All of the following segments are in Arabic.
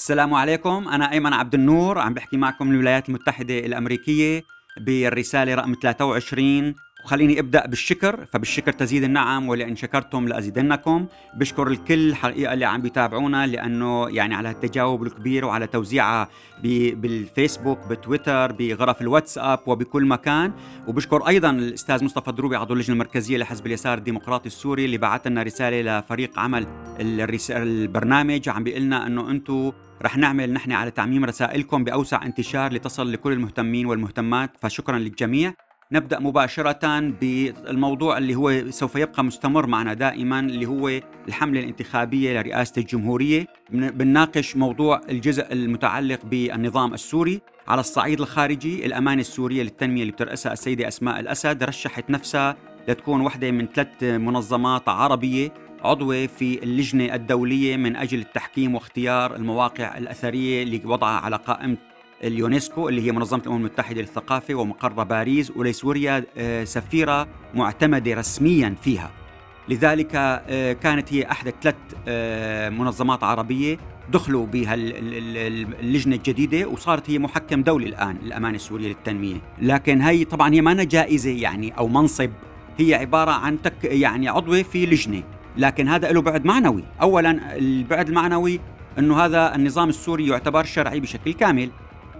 السلام عليكم. أنا أيمن عبد النور عم بحكي معكم من الولايات المتحدة الأمريكية بالرسالة رقم 23 وخليني أبدأ بالشكر فبالشكر تزيد النعم ولأن شكرتم لأزيدنكم. بشكر الكل حقيقة اللي عم بيتابعونا لأنه يعني على التجاوب الكبير وعلى توزيعها بالفيسبوك بتويتر بغرف الواتساب وبكل مكان. وبشكر أيضا الأستاذ مصطفى دروبي عضو اللجنة المركزية لحزب اليسار الديمقراطي السوري اللي بعث لنا رسالة لفريق عمل البرنامج. عم بيقول لنا إنه أنتم رح نعمل نحن على تعميم رسائلكم بأوسع انتشار لتصل لكل المهتمين والمهتمات. فشكرا للجميع. نبدأ مباشرة بالموضوع اللي هو سوف يبقى مستمر معنا دائما اللي هو الحملة الانتخابية لرئاسة الجمهورية. بنناقش موضوع الجزء المتعلق بالنظام السوري. على الصعيد الخارجي الأمانة السورية للتنمية اللي بترأسها السيدة أسماء الأسد رشحت نفسها لتكون واحدة من ثلاث منظمات عربية عضوة في اللجنة الدولية من أجل التحكيم واختيار المواقع الأثرية اللي وضعها على قائمة اليونسكو اللي هي منظمة الأمم المتحدة للثقافة ومقرها باريس ولسوريا آه، سفيرة معتمدة رسميا فيها. لذلك آه، كانت هي أحد ثلاث آه، منظمات عربية دخلوا بها اللجنة الجديدة وصارت هي محكم دولي الآن الأمانة السورية للتنمية. لكن هي طبعا هي ما جائزة يعني أو منصب هي عبارة عن تك يعني عضوة في لجنة. لكن هذا له بعد معنوي. أولا البعد المعنوي أنه هذا النظام السوري يعتبر شرعي بشكل كامل.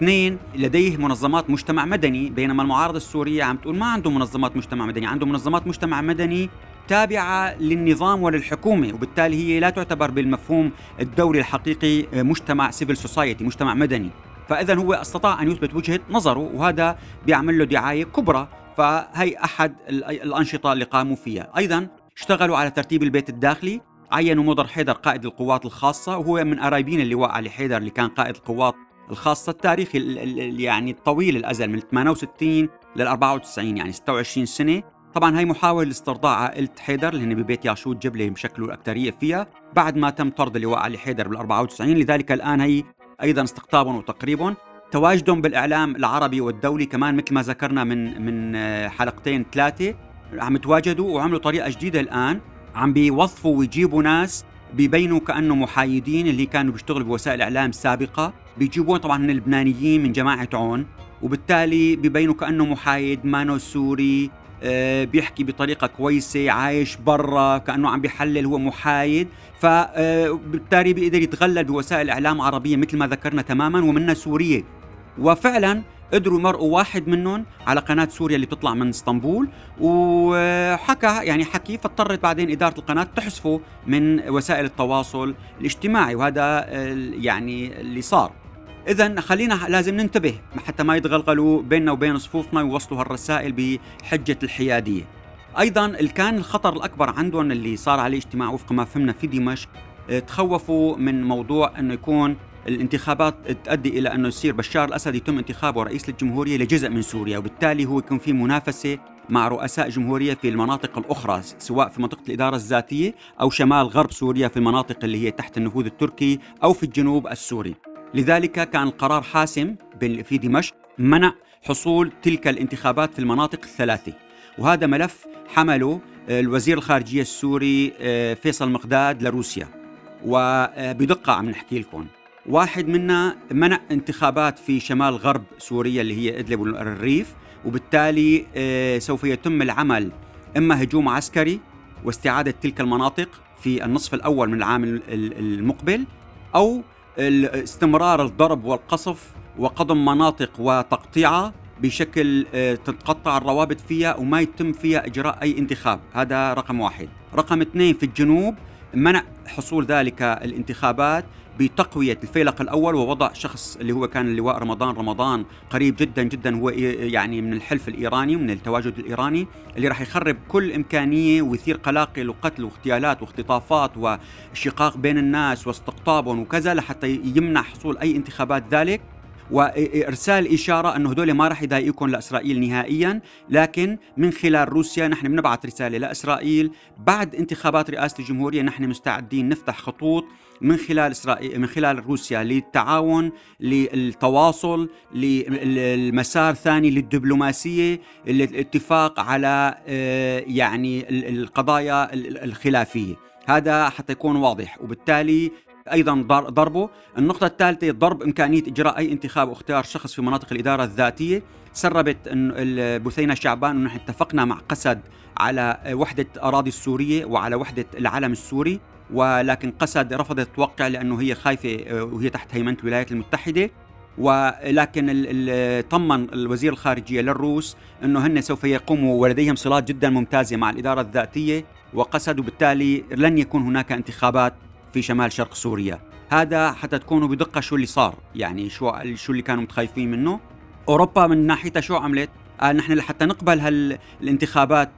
اثنين لديه منظمات مجتمع مدني بينما المعارضة السورية عم تقول ما عنده منظمات مجتمع مدني عنده منظمات مجتمع مدني تابعة للنظام وللحكومة وبالتالي هي لا تعتبر بالمفهوم الدولي الحقيقي مجتمع civil society مجتمع مدني. فإذا هو استطاع أن يثبت وجهة نظره وهذا بيعمل له دعاية كبرى فهي أحد الأنشطة اللي قاموا فيها. أيضا اشتغلوا على ترتيب البيت الداخلي عينوا مضر حيدر قائد القوات الخاصة وهو من قرايبين اللواء علي حيدر اللي كان قائد القوات الخاصة التاريخي يعني الطويل الأزل من 68 لل 94 يعني 26 سنة. طبعا هي محاولة استرضاء عائلة حيدر اللي هن ببيت ياشوت جبلة بشكلوا الأكثرية فيها. بعد ما تم طرد اللواء علي حيدر بال 94 لذلك الآن هي أيضا استقطابهم وتقريبهم تواجدهم بالإعلام العربي والدولي كمان مثل ما ذكرنا من من حلقتين ثلاثة. عم يتواجدوا وعملوا طريقة جديدة الآن. عم بيوظفوا ويجيبوا ناس بيبينوا كأنه محايدين اللي كانوا بيشتغلوا بوسائل الاعلام السابقه بيجيبون طبعا اللبنانيين من جماعة عون وبالتالي بيبينوا كأنه محايد مانو سوري آه، بيحكي بطريقة كويسة عايش برا كأنه عم بيحلل هو محايد. فبالتالي بيقدر يتغلل بوسائل إعلام عربية مثل ما ذكرنا تماما ومنها سورية. وفعلا قدروا يمرقوا واحد منهم على قناة سوريا اللي بتطلع من اسطنبول وحكى يعني حكي فاضطرت بعدين إدارة القناة تحذفه من وسائل التواصل الاجتماعي وهذا يعني اللي صار. إذا خلينا لازم ننتبه حتى ما يتغلغلوا بيننا وبين صفوفنا ويوصلوا هالرسائل بحجة الحيادية. أيضا كان الخطر الأكبر عندهم اللي صار عليه اجتماع وفق ما فهمنا في دمشق تخوفوا من موضوع أنه يكون الانتخابات تؤدي إلى انه يصير بشار الأسد يتم انتخابه رئيس للجمهورية لجزء من سوريا وبالتالي هو يكون في منافسة مع رؤساء جمهورية في المناطق الأخرى سواء في منطقة الإدارة الذاتية أو شمال غرب سوريا في المناطق اللي هي تحت النفوذ التركي أو في الجنوب السوري. لذلك كان القرار حاسم في دمشق منع حصول تلك الانتخابات في المناطق الثلاثة. وهذا ملف حمله الوزير الخارجية السوري آه، فيصل مقداد لروسيا. وبدقة عم نحكي لكم. واحد منا منع انتخابات في شمال غرب سوريا اللي هي إدلب والريف وبالتالي آه، سوف يتم العمل إما هجوم عسكري واستعادة تلك المناطق في النصف الأول من العام المقبل أو استمرار الضرب والقصف وقضم مناطق وتقطيعها بشكل آه، تتقطع الروابط فيها وما يتم فيها إجراء أي انتخاب. هذا رقم واحد. رقم اثنين في الجنوب منع حصول ذلك الانتخابات بتقوية الفيلق الأول ووضع شخص اللي هو كان اللواء رمضان. رمضان قريب جدا جدا هو يعني من الحلف الإيراني ومن التواجد الإيراني اللي راح يخرب كل إمكانية ويثير قلاقل وقتل واغتيالات واختطافات وشقاق بين الناس واستقطابهم وكذا لحتى يمنع حصول أي انتخابات ذلك. وإرسال إشارة أنه هدول ما راح يضايقكم لإسرائيل نهائيا لكن من خلال روسيا نحن بنبعث رسالة لإسرائيل. بعد انتخابات رئاسة الجمهورية نحن مستعدين نفتح خطوط من خلال اسرائيل من خلال روسيا للتعاون للتواصل للمسار ثاني للدبلوماسية الاتفاق على آه، يعني القضايا الخلافية. هذا حتى يكون واضح. وبالتالي أيضا ضربه، النقطة الثالثة ضرب إمكانية إجراء أي انتخاب واختيار شخص في مناطق الإدارة الذاتية، سربت بثينة شعبان إنه اتفقنا مع قسد على وحدة أراضي السورية وعلى وحدة العلم السوري، ولكن قسد رفضت توقع لأنه هي خايفة آه، وهي تحت هيمنة الولايات المتحدة، ولكن طمن الوزير الخارجية للروس أنه هن سوف يقوموا ولديهم صلات جدا ممتازة مع الإدارة الذاتية. وقصد وبالتالي لن يكون هناك انتخابات في شمال شرق سوريا. هذا حتى تكونوا بدقة شو اللي صار. يعني شو شو اللي كانوا متخايفين منه. أوروبا من ناحيتها شو عملت؟ آه نحن لحتى نقبل هالانتخابات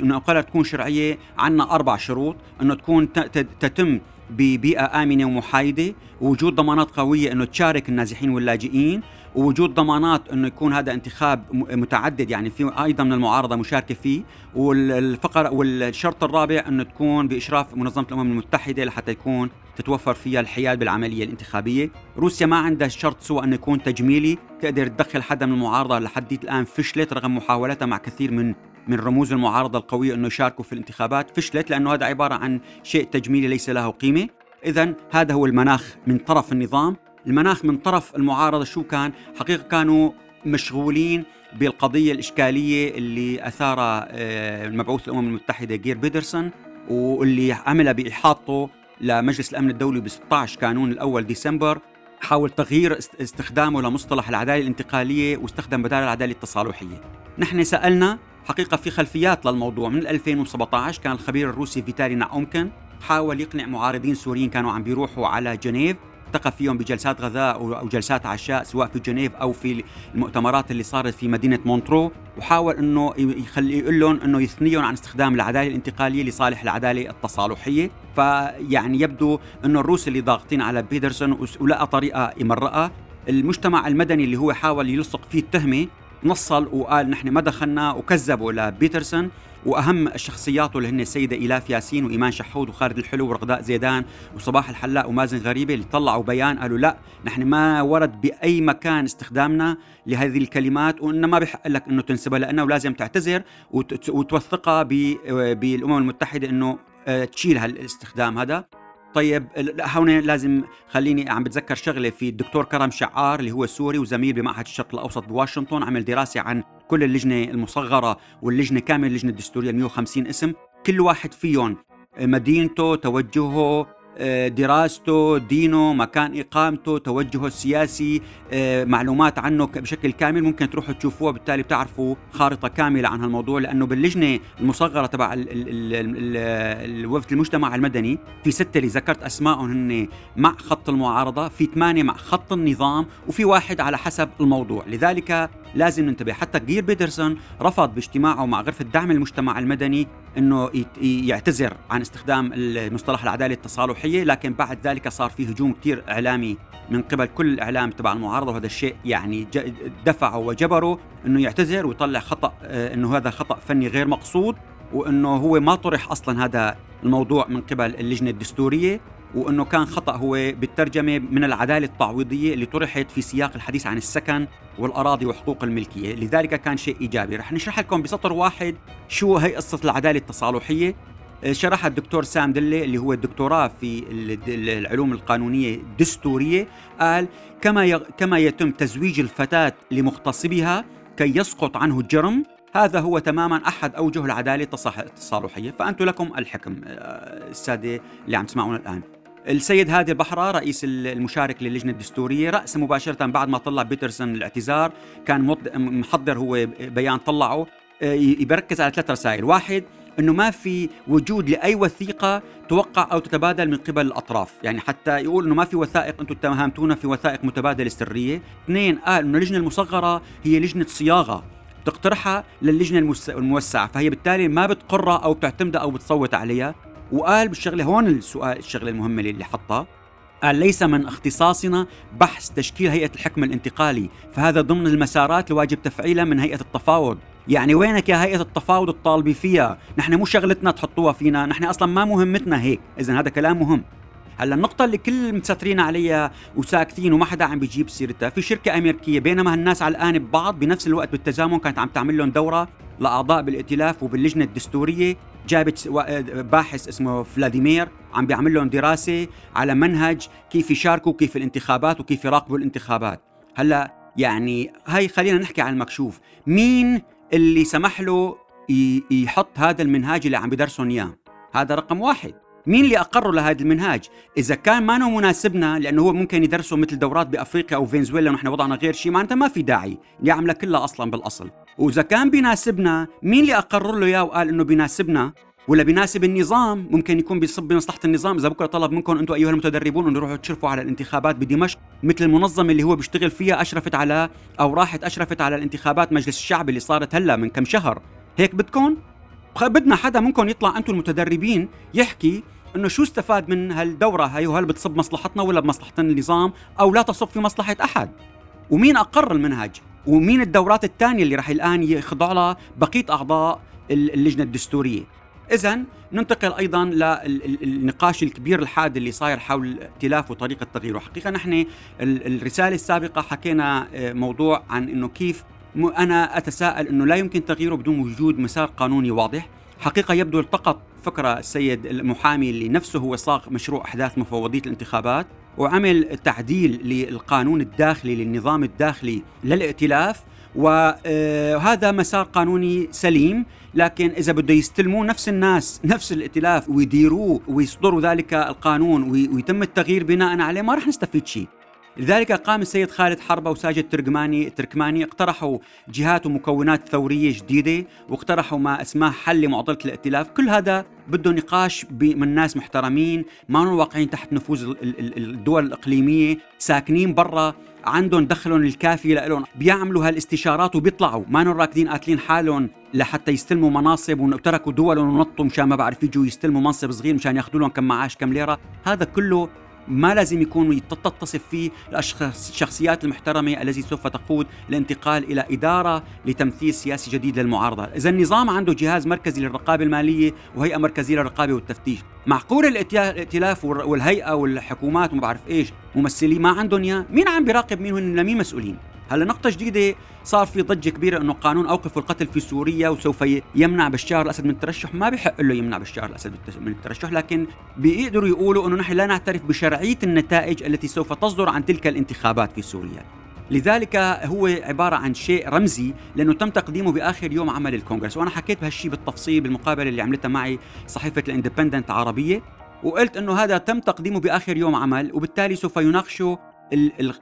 إنه تكون شرعية عندنا أربع شروط. إنه تكون تتم ببيئة آمنة ومحايدة. ووجود ضمانات قوية أنه تشارك النازحين واللاجئين. ووجود ضمانات إنه يكون هذا انتخاب متعدد. يعني في أيضا من المعارضة مشاركة فيه. والفقر والشرط الرابع إنه تكون بإشراف منظمة الأمم المتحدة لحتى يكون تتوفر فيها الحياد بالعملية الانتخابية، روسيا ما عندها شرط سوى إنه يكون تجميلي. تقدر تدخل حدا من المعارضة لحد الآن فشلت رغم محاولتها مع كثير من من رموز المعارضة القوية أنه يشاركوا في الانتخابات. فشلت لأنه هذا عبارة عن شيء تجميلي ليس له قيمة. اذا هذا هو المناخ من طرف النظام. المناخ من طرف المعارضة شو كان؟ حقيقة كانوا مشغولين بالقضية الإشكالية اللي اثارها آه، المبعوث الأمم المتحدة جير بيدرسون واللي عملها بإحاطته لمجلس الأمن الدولي ب 16 كانون الأول ديسمبر. حاول تغيير استخدامه لمصطلح العدالة الانتقالية واستخدم بدال العدالة التصالحية. نحن سألنا حقيقة في خلفيات للموضوع. من 2017 كان الخبير الروسي فيتالي ناومكن حاول يقنع معارضين سوريين كانوا عم بيروحوا على جنيف. التقى فيهم بجلسات غداء أو جلسات عشاء سواء في جنيف أو في المؤتمرات اللي صارت في مدينة مونترو. وحاول إنه يخلي يقول لهم إنه يثنيهم عن استخدام العدالة الانتقالية لصالح العدالة التصالحية. فيعني يبدو إنه الروس اللي ضاغطين على بيترسون ولقى طريقة يمرقها. المجتمع المدني اللي هو حاول يلصق فيه التهمة نصل وقال نحن ما دخلنا وكذبوا لبيترسون وأهم الشخصيات اللي هن السيدة إيلاف ياسين وإيمان شحود وخالد الحلو ورغداء زيدان وصباح الحلاق ومازن غريبة اللي طلعوا بيان قالوا لا نحن ما ورد بأي مكان استخدامنا لهذه الكلمات وانه ما بحق لك إنه تنسبها لأنه لازم تعتذر وتوثقها بالأمم المتحدة إنه آه، تشيل هالاستخدام هذا. طيب هون لازم خليني عم بتذكر شغلة في الدكتور كرم شعار اللي هو سوري وزميل بمعهد الشرق الأوسط بواشنطن عمل دراسة عن كل اللجنة المصغرة واللجنة كامل اللجنة الدستورية 150 اسم. كل واحد فيهم مدينته توجهه دراسته دينه مكان إقامته توجهه السياسي آه، معلومات عنه بشكل كامل ممكن تروحوا تشوفوها بالتالي بتعرفوا خارطة كاملة عن هالموضوع لأنه باللجنة المصغرة تبع الوفد المجتمع المدني في ستة اللي ذكرت أسمائهم هن مع خط المعارضة في ثمانية مع خط النظام وفي واحد على حسب الموضوع. لذلك لازم ننتبه. حتى جير بيترسون رفض باجتماعه مع غرفة دعم المجتمع المدني إنه يعتذر عن استخدام المصطلح العداله التصالحية لكن بعد ذلك صار في هجوم كثير إعلامي من قبل كل الإعلام تبع المعارضة وهذا الشيء يعني دفعه وجبره إنه يعتذر ويطلع خطأ آه، إنه هذا خطأ فني غير مقصود وإنه هو ما طرح أصلا هذا الموضوع من قبل اللجنة الدستورية. وإنه كان خطأ هو بالترجمة من العدالة التعويضية اللي طرحت في سياق الحديث عن السكن والأراضي وحقوق الملكية، لذلك كان شيء إيجابي، رح نشرح لكم بسطر واحد شو هي قصة العدالة التصالحية. آه، شرحها الدكتور سام دلي اللي هو الدكتوراه في العلوم القانونية الدستورية. قال كما كما يتم تزويج الفتاة لمغتصبها كي يسقط عنه الجرم هذا هو تماما أحد أوجه العدالة التصالحية. فانتم لكم الحكم الساده اللي عم تسمعونا الآن. السيد هادي البحرة رئيس المشارك للجنة الدستورية رأس مباشرة بعد ما طلع بيترسون الاعتذار كان محضر هو بيان طلعه آه، يركز على ثلاث رسائل. واحد إنه ما في وجود لأي وثيقة توقع أو تتبادل من قبل الأطراف، يعني حتى يقول إنه ما في وثائق أنتم اتهمتونا في وثائق متبادلة سرية، اثنين قال إنه اللجنة المصغرة هي لجنة صياغة تقترحها للجنة الموسعة، فهي بالتالي ما بتقرها أو بتعتمدها أو بتصوت عليها، وقال بالشغلة هون السؤال الشغلة المهمة اللي حطها. قال ليس من اختصاصنا بحث تشكيل هيئة الحكم الانتقالي فهذا ضمن المسارات الواجب تفعيلها من هيئة التفاوض. يعني وينك يا هيئة التفاوض الطالبي فيها؟ نحن مو شغلتنا تحطوها فينا نحن أصلا ما مهمتنا هيك. إذا هذا كلام مهم. هلأ النقطة اللي كل مسترين عليها وساكتين وما حدا عم بيجيب سيرتها في شركة أمريكية بينما الناس علقانة ببعض بنفس الوقت بالتزامن كانت عم تعمل لهم دورة لأعضاء بالائتلاف وباللجنة الدستورية. جابت باحث اسمه فلاديمير عم بيعمل لهم دراسة على منهج كيف يشاركوا كيف الانتخابات وكيف يراقبوا الانتخابات. هلأ يعني هاي خلينا نحكي عن المكشوف. مين اللي سمح له يحط هذا المنهاج اللي عم بدرسهم إياه؟ هذا رقم واحد. مين اللي اقروا لهذا المنهاج؟ إذا كان ما مناسبنا لأنه هو ممكن يدرسوا مثل دورات بأفريقيا أو فنزويلا ونحن وضعنا غير شيء معناتها ما في داعي يعملها كلها أصلا بالأصل، وإذا كان بيناسبنا مين اللي اقرر له اياه وقال إنه بيناسبنا؟ ولا بيناسب النظام؟ ممكن يكون بيصب بمصلحة النظام. إذا بكرة طلب منكم أنتم أيها المتدربون انه تروحوا تشرفوا على الانتخابات بدمشق مثل المنظمه اللي هو بيشتغل فيها أشرفت على أو راحت أشرفت على الانتخابات مجلس الشعب اللي صارت هلأ من كم شهر. هيك بدكم؟ بدنا حدا منكم يطلع أنتم المتدربين يحكي إنه شو استفاد من هالدورة هي وهل بتصب مصلحتنا ولا بمصلحة النظام أو لا تصب في مصلحة أحد؟ ومين أقر المنهج؟ ومين الدورات الثانية اللي راح الآن يخضع لها بقية أعضاء اللجنة الدستورية؟ اذا ننتقل أيضا للنقاش الكبير الحاد اللي صاير حول الائتلاف وطريقة تغييره، حقيقه نحن الرسالة السابقة حكينا آه، موضوع عن إنه كيف أنا أتساءل إنه لا يمكن تغييره بدون وجود مسار قانوني واضح، حقيقة يبدو التقط فكرة السيد المحامي اللي نفسه هو صاغ مشروع أحداث مفوضية الانتخابات وعمل تعديل للقانون الداخلي للنظام الداخلي للائتلاف وهذا مسار قانوني سليم لكن إذا بده يستلموه نفس الناس نفس الائتلاف ويديروه ويصدروا ذلك القانون ويتم التغيير بناء عليه ما راح نستفيد شيء. لذلك قام السيد خالد حربة وساجد تركماني تركماني اقترحوا جهات ومكونات ثورية جديدة واقترحوا ما اسماه حل لمعضلة الائتلاف. كل هذا بده نقاش من ناس محترمين ما واقعين تحت نفوذ الدول الإقليمية ساكنين برا عندهم دخلهم الكافي لهم بيعملوا هالاستشارات وبيطلعوا. ما راكدين قاتلين حالهم لحتى يستلموا مناصب وتركوا دولهم ونطوا مشان ما بعرف يجوا يستلموا منصب صغير مشان ياخذوا لهم كم معاش كم ليرة. هذا كله ما لازم يكون تتصف فيه الشخصيات المحترمة التي سوف تقود الانتقال إلى إدارة لتمثيل سياسي جديد للمعارضة. إذا النظام عنده جهاز مركزي للرقابة المالية وهيئة مركزية للرقابة والتفتيش. معقول الائتلاف والهيئة والحكومات وما بعرف إيش ممثلين ما عندهم إياه مين عم بيراقب مين هن؟ لمين مسؤولين؟ هلا نقطة جديدة صار في ضجة كبيرة إنه قانون اوقفوا القتل في سوريا وسوف يمنع بشار الأسد من الترشح، ما بحق له يمنع بشار الأسد من الترشح، لكن بيقدروا يقولوا إنه نحن لا نعترف بشرعية النتائج التي سوف تصدر عن تلك الانتخابات في سوريا. لذلك هو عبارة عن شيء رمزي لأنه تم تقديمه بآخر يوم عمل الكونغرس وأنا حكيت بهالشيء بالتفصيل بالمقابلة اللي عملتها معي صحيفة الإندبندنت عربية وقلت أنه هذا تم تقديمه بآخر يوم عمل وبالتالي سوف يناقشه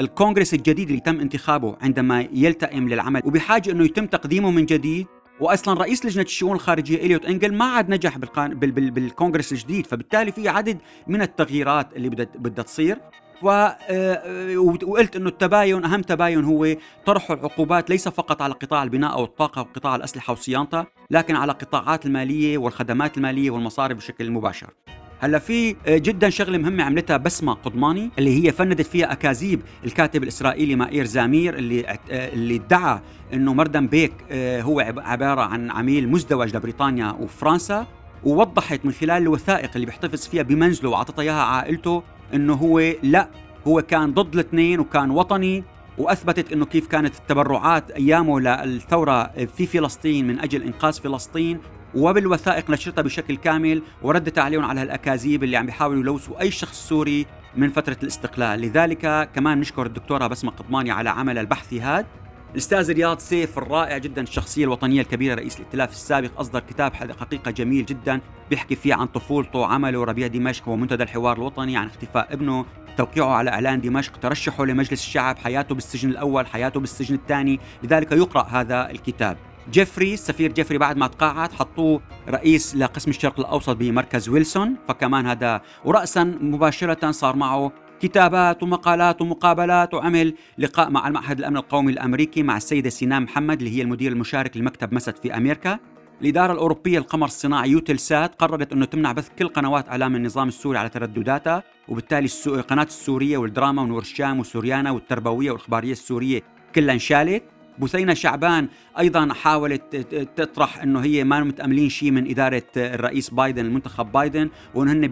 الكونغرس الجديد اللي تم انتخابه عندما يلتئم للعمل وبحاجة إنه يتم تقديمه من جديد واصلا رئيس لجنة الشؤون الخارجية إليوت إنجل ما عاد نجح. بالكونغرس الجديد فبالتالي في عدد من التغييرات اللي بدها بدها تصير و... آه، وقلت إنه التباين أهم تباين هو طرح العقوبات ليس فقط على قطاع البناء أو الطاقة وقطاع الأسلحة وصيانتها لكن على قطاعات المالية والخدمات المالية والمصارف بشكل مباشر هلا في آه، جدا شغلة مهمة عملتها بسمة قضماني اللي هي فندت فيها أكاذيب الكاتب الإسرائيلي مائير زامير اللي آه، اللي ادعى إنه مردم بيك آه، هو عبارة عن عميل مزدوج لبريطانيا وفرنسا ووضحت من خلال الوثائق اللي بيحتفظ فيها بمنزله وأعطتها إياها عائلته إنه هو لا هو كان ضد الاثنين وكان وطني وأثبتت إنه كيف كانت التبرعات أيامه للثورة في فلسطين من أجل إنقاذ فلسطين. وبالوثائق نشرتها بشكل كامل وردت عليهم على هالأكاذيب اللي عم بيحاولوا يلوثوا أي شخص سوري من فترة الاستقلال. لذلك كمان نشكر الدكتورة بسمة قطماني على عمل البحثي هذا الأستاذ رياض سيف الرائع جدا الشخصية الوطنية الكبيرة رئيس الائتلاف السابق أصدر كتاب حقيقة جميل جدا بيحكي فيه عن طفولته عمله ربيع دمشق ومنتدى الحوار الوطني عن اختفاء ابنه توقيعه على إعلان دمشق ترشحه لمجلس الشعب حياته بالسجن الأول حياته بالسجن الثاني. لذلك يقرأ هذا الكتاب. جيفري السفير جيفري بعد ما تقاعد حطوه رئيس لقسم الشرق الأوسط بمركز ويلسون. فكمان هذا ورأسا مباشرة صار معه كتابات ومقالات ومقابلات وعمل لقاء مع المعهد الأمن القومي الأمريكي مع السيدة سينام محمد اللي هي المدير المشارك لمكتب مسد في أمريكا. الإدارة الأوروبية للقمر الصناعي يوتلسات قررت أنه تمنع بث كل قنوات إعلام النظام السوري على تردداتها وبالتالي قناة السورية والدراما ونور الشام وسوريانا والتربوية والإخبارية السورية كلها انشالت. بثينة شعبان أيضا حاولت تطرح إنه هي ما متأملين شيء من إدارة الرئيس بايدن المنتخب بايدن وإنه هن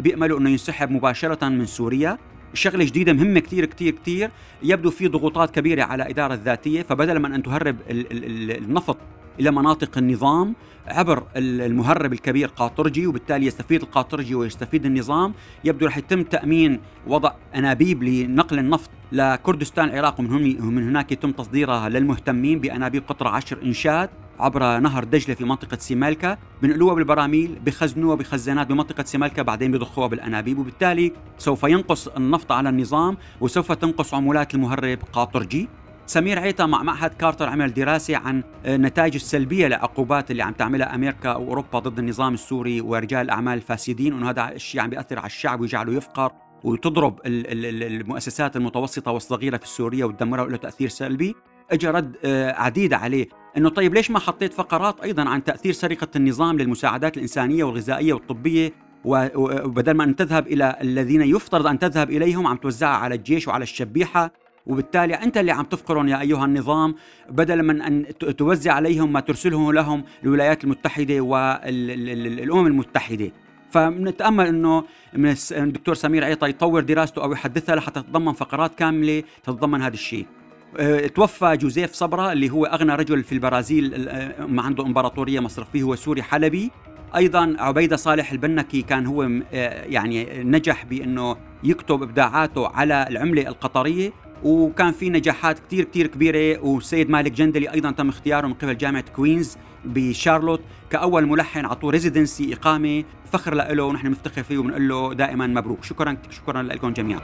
بيأملوا إنه ينسحب مباشرة من سوريا. شغلة جديدة مهمة كثير كثير كثير يبدو في ضغوطات كبيرة على الاداره الذاتية فبدل من أن تهرب النفط إلى مناطق النظام عبر المهرب الكبير قاطرجي وبالتالي يستفيد القاطرجي ويستفيد النظام. يبدو رح يتم تأمين وضع أنابيب لنقل النفط لكردستان العراق ومن من هناك يتم تصديرها للمهتمين بأنابيب قطره 10 إنشات عبر نهر دجلة في منطقة سيمالكا. بنقلوها بالبراميل بخزنوها بخزانات بمنطقة سيمالكا بعدين بضخوها بالانابيب وبالتالي سوف ينقص النفط على النظام وسوف تنقص عمولات المهرب قاطرجي. سمير عيطا مع معهد كارتر عمل دراسة عن النتائج السلبية لعقوبات اللي عم تعملها أمريكا وأوروبا ضد النظام السوري ورجال الأعمال الفاسدين وأنه هذا الشيء عم بيأثر على الشعب ويجعله يفقر وتضرب المؤسسات المتوسطة والصغيرة في سوريا وتدمرها وله تأثير سلبي. اجى رد آه، عديد عليه إنه طيب ليش ما حطيت فقرات أيضا عن تأثير سرقة النظام للمساعدات الإنسانية والغذائية والطبية؟ وبدل ما أن تذهب إلى الذين يفترض أن تذهب إليهم عم توزعها على الجيش وعلى الشبيحة. وبالتالي انت اللي عم تفقرهم يا ايها النظام بدلا من ان توزع عليهم ما ترسله لهم الولايات المتحدة والامم المتحدة. فبنتأمل انه من الدكتور سمير عيطا يطور دراسته أو يحدثها لحتى تتضمن فقرات كاملة تتضمن هذا الشيء. أه، توفى جوزيف صبرا اللي هو أغنى رجل في البرازيل أه، ما عنده امبراطورية مصرفيه هو سوري حلبي. أيضا عبيدة صالح البنكي كان هو أه، يعني نجح بأنه يكتب إبداعاته على العملة القطرية. وكان في نجاحات كثير كثير كبيرة والسيد مالك جندلي أيضا تم اختياره من قبل جامعة كوينز بشارلوت كأول ملحن عطوه ريزيدنسي إقامة فخر له ونحن بنفتخر فيه وبنقول له دائما مبروك. شكرا شكرا لكم جميعا.